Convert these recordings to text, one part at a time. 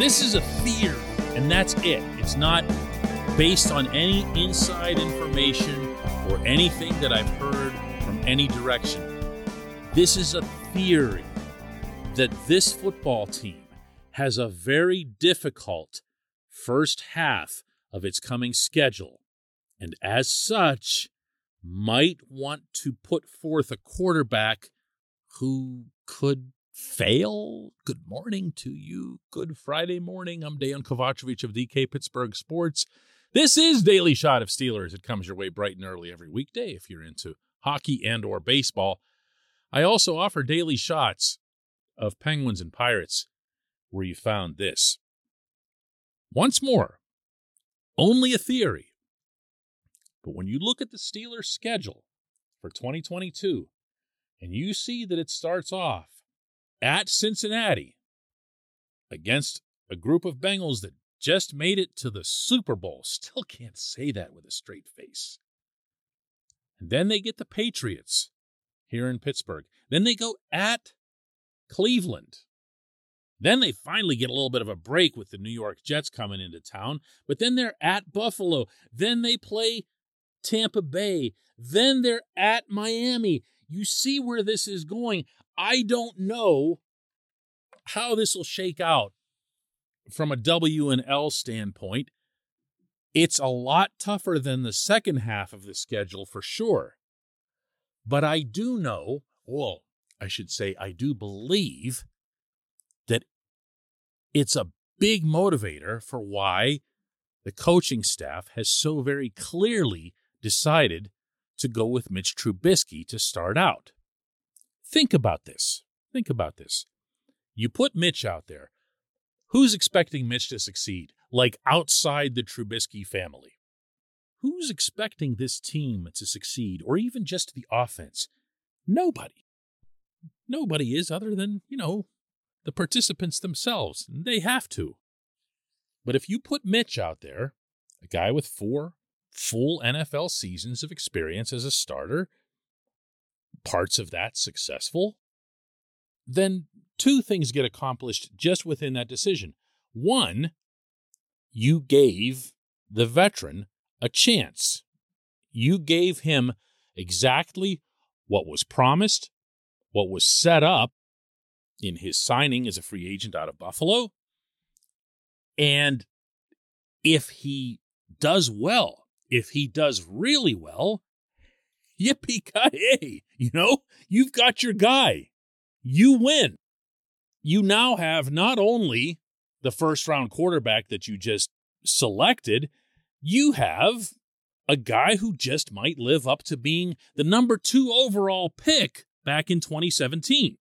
This is a theory, and that's it. It's not based on any inside information or anything that I've heard from any direction. This is a theory that this football team has a very difficult first half of its coming schedule, and as such, might want to put forth a quarterback who could fail. Good morning to you. Good Friday morning. I'm Dan Kovacevic of DK Pittsburgh Sports. This is Daily Shot of Steelers. It comes your way bright and early every weekday if you're into hockey and or baseball. I also offer daily shots of Penguins and Pirates where you found this. Once more, only a theory. But when you look at the Steelers' schedule for 2022 and you see that it starts off at Cincinnati against a group of Bengals that just made it to the Super Bowl. Still can't say that with a straight face. And then they get the Patriots here in Pittsburgh. Then they go at Cleveland. Then they finally get a little bit of a break with the New York Jets coming into town. But then they're at Buffalo. Then they play Tampa Bay. Then they're at Miami. You see where this is going. I don't know how this will shake out from a W and L standpoint. It's a lot tougher than the second half of the schedule for sure. But I do know, well, I should say, I do believe that it's a big motivator for why the coaching staff has so very clearly decided to go with Mitch Trubisky to start out. Think about this. Think about this. You put Mitch out there. Who's expecting Mitch to succeed? Like outside the Trubisky family. Who's expecting this team to succeed, or even just the offense? Nobody. Nobody is, other than, you know, the participants themselves. They have to. But if you put Mitch out there, a guy with four full NFL seasons of experience as a starter, parts of that successful, then two things get accomplished just within that decision. One, you gave the veteran a chance. You gave him exactly what was promised, what was set up in his signing as a free agent out of Buffalo. And if he does well, if he does really well, yippee ki You know, you've got your guy. You win. You now have not only the first round quarterback that you just selected, you have a guy who just might live up to being the number two overall pick back in 2017.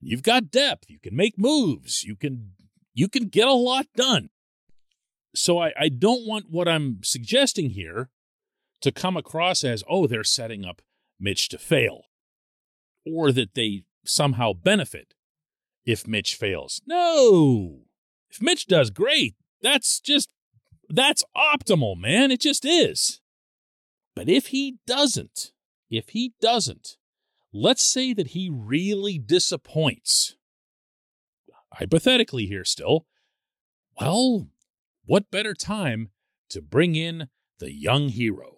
You've got depth. You can make moves. You can you can get a lot done. So I, I don't want what I'm suggesting here to come across as, oh, they're setting up Mitch to fail, or that they somehow benefit if Mitch fails. No. If Mitch does great, that's just, that's optimal, man. It just is. But if he doesn't, if he doesn't, let's say that he really disappoints, hypothetically here still, well, what better time to bring in the young hero?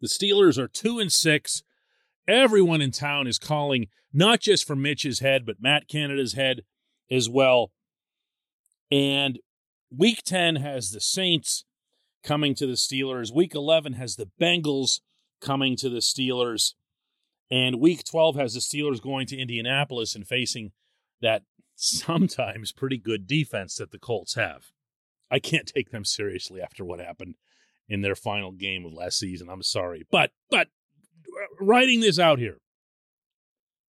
The Steelers are two and six. Everyone in town is calling not just for Mitch's head, but Matt Canada's head as well. And week 10 has the Saints coming to the Steelers. Week 11 has the Bengals coming to the Steelers. And week 12 has the Steelers going to Indianapolis and facing that sometimes pretty good defense that the Colts have. I can't take them seriously after what happened in their final game of last season. I'm sorry. But but uh, writing this out here.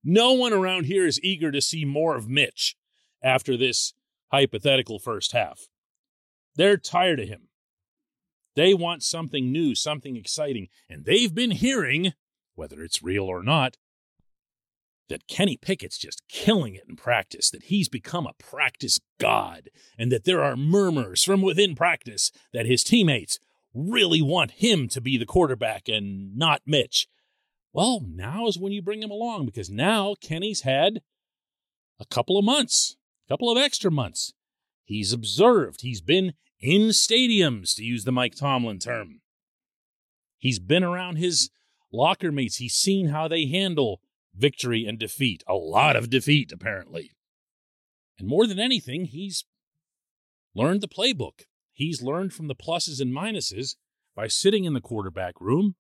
No one around here is eager to see more of Mitch after this hypothetical first half. They're tired of him. They want something new, something exciting, and they've been hearing, whether it's real or not, that Kenny Pickett's just killing it in practice, that he's become a practice god, and that there are murmurs from within practice that his teammates really want him to be the quarterback and not Mitch. Well, now is when you bring him along because now Kenny's had a couple of months, a couple of extra months. He's observed, he's been in stadiums, to use the Mike Tomlin term. He's been around his locker mates, he's seen how they handle victory and defeat. A lot of defeat, apparently. And more than anything, he's learned the playbook. He's learned from the pluses and minuses by sitting in the quarterback room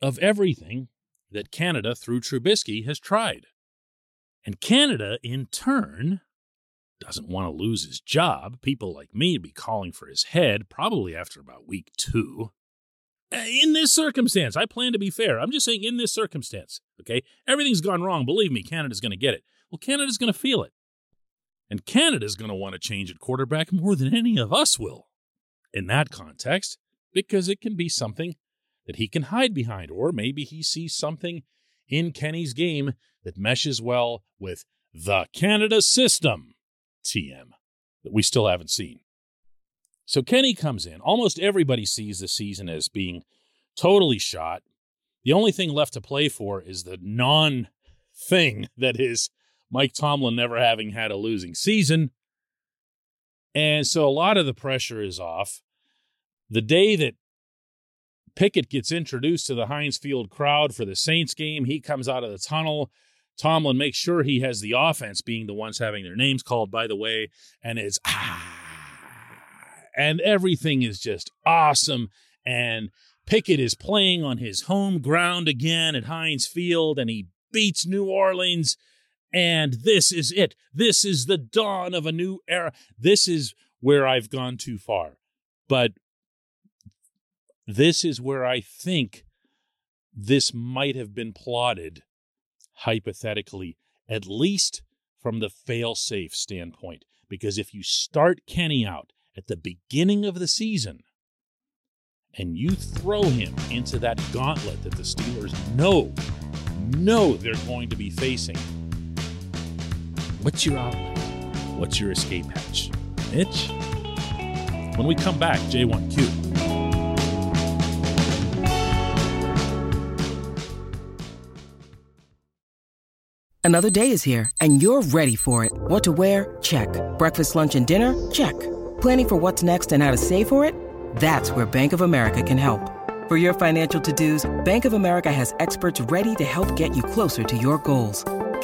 of everything that Canada, through Trubisky, has tried. And Canada, in turn, doesn't want to lose his job. People like me would be calling for his head probably after about week two. Uh, in this circumstance, I plan to be fair. I'm just saying, in this circumstance, okay? Everything's gone wrong. Believe me, Canada's going to get it. Well, Canada's going to feel it. And Canada's going to want to change at quarterback more than any of us will in that context, because it can be something that he can hide behind, or maybe he sees something in Kenny's game that meshes well with the Canada system, TM, that we still haven't seen. So Kenny comes in. Almost everybody sees the season as being totally shot. The only thing left to play for is the non thing that is Mike Tomlin never having had a losing season. And so a lot of the pressure is off. The day that Pickett gets introduced to the Heinz Field crowd for the Saints game, he comes out of the tunnel. Tomlin makes sure he has the offense being the ones having their names called, by the way, and it's ah, and everything is just awesome. And Pickett is playing on his home ground again at Heinz Field, and he beats New Orleans and this is it. This is the dawn of a new era. This is where I've gone too far. But this is where I think this might have been plotted hypothetically, at least from the fail safe standpoint. Because if you start Kenny out at the beginning of the season and you throw him into that gauntlet that the Steelers know, know they're going to be facing What's your outlet? What's your escape hatch? Mitch? When we come back, J1Q. Another day is here, and you're ready for it. What to wear? Check. Breakfast, lunch, and dinner? Check. Planning for what's next and how to save for it? That's where Bank of America can help. For your financial to dos, Bank of America has experts ready to help get you closer to your goals.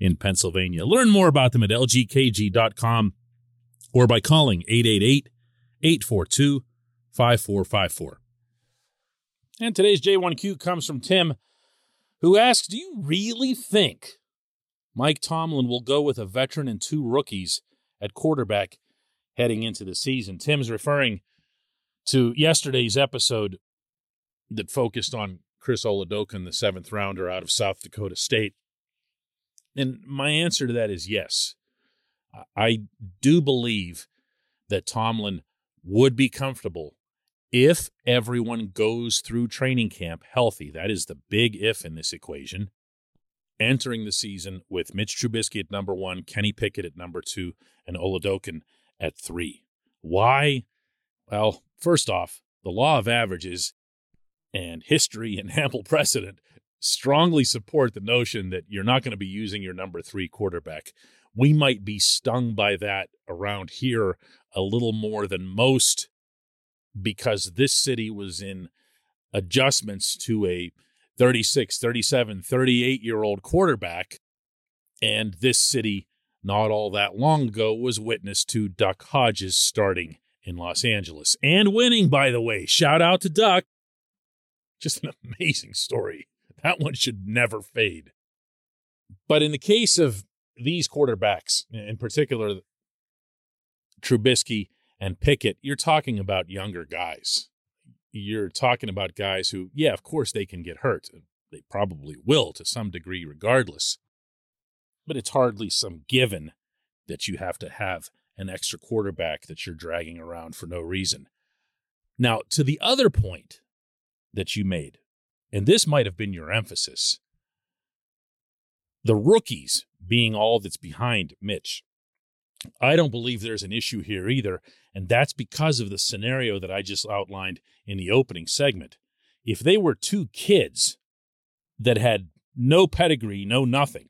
in Pennsylvania. Learn more about them at lgkg.com or by calling 888 842 5454. And today's J1Q comes from Tim, who asks Do you really think Mike Tomlin will go with a veteran and two rookies at quarterback heading into the season? Tim's referring to yesterday's episode that focused on Chris Oladokun, the seventh rounder out of South Dakota State. And my answer to that is yes. I do believe that Tomlin would be comfortable if everyone goes through training camp healthy. That is the big if in this equation. Entering the season with Mitch Trubisky at number one, Kenny Pickett at number two, and Oladokun at three. Why? Well, first off, the law of averages and history and ample precedent strongly support the notion that you're not going to be using your number three quarterback. We might be stung by that around here a little more than most because this city was in adjustments to a 36, 37, 38 year old quarterback. And this city, not all that long ago, was witness to Duck Hodges starting in Los Angeles and winning, by the way. Shout out to Duck. Just an amazing story. That one should never fade. But in the case of these quarterbacks, in particular, Trubisky and Pickett, you're talking about younger guys. You're talking about guys who, yeah, of course they can get hurt. They probably will to some degree, regardless. But it's hardly some given that you have to have an extra quarterback that you're dragging around for no reason. Now, to the other point that you made, and this might have been your emphasis the rookies being all that's behind Mitch. I don't believe there's an issue here either, and that's because of the scenario that I just outlined in the opening segment. If they were two kids that had no pedigree, no nothing,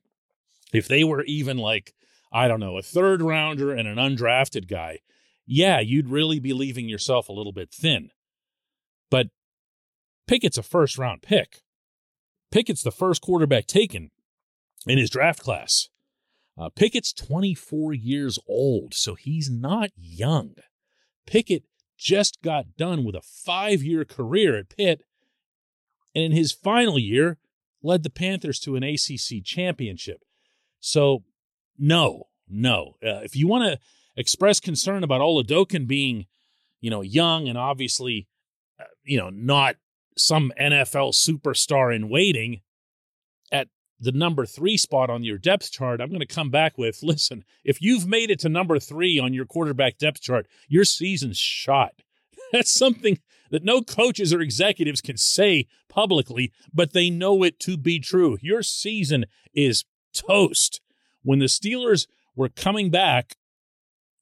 if they were even like I don't know, a third rounder and an undrafted guy, yeah, you'd really be leaving yourself a little bit thin. But Pickett's a first round pick. Pickett's the first quarterback taken in his draft class. Uh, Pickett's 24 years old, so he's not young. Pickett just got done with a five year career at Pitt, and in his final year, led the Panthers to an ACC championship. So no, no. Uh, if you want to express concern about Oladokun being, you know, young and obviously, uh, you know, not some NFL superstar in waiting at the number three spot on your depth chart, I'm going to come back with listen, if you've made it to number three on your quarterback depth chart, your season's shot. That's something that no coaches or executives can say publicly, but they know it to be true. Your season is toast when the Steelers were coming back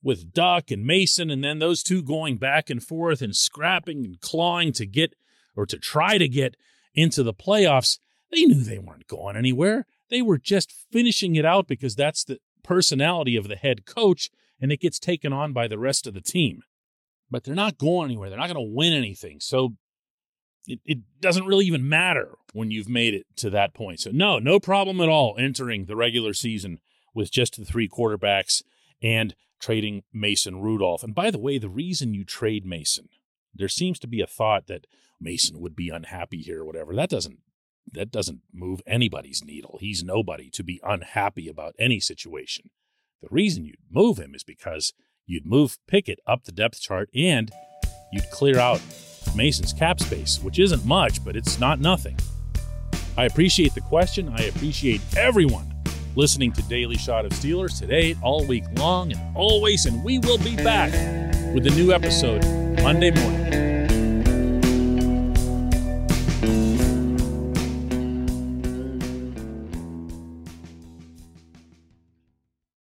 with Duck and Mason, and then those two going back and forth and scrapping and clawing to get or to try to get into the playoffs, they knew they weren't going anywhere. They were just finishing it out because that's the personality of the head coach, and it gets taken on by the rest of the team. But they're not going anywhere. They're not going to win anything. So it, it doesn't really even matter when you've made it to that point. So, no, no problem at all entering the regular season with just the three quarterbacks and trading Mason Rudolph. And by the way, the reason you trade Mason, there seems to be a thought that Mason would be unhappy here or whatever. That doesn't that doesn't move anybody's needle. He's nobody to be unhappy about any situation. The reason you'd move him is because you'd move Pickett up the depth chart and you'd clear out Mason's cap space, which isn't much, but it's not nothing. I appreciate the question. I appreciate everyone listening to Daily Shot of Steelers today, all week long, and always. And we will be back with a new episode Monday morning.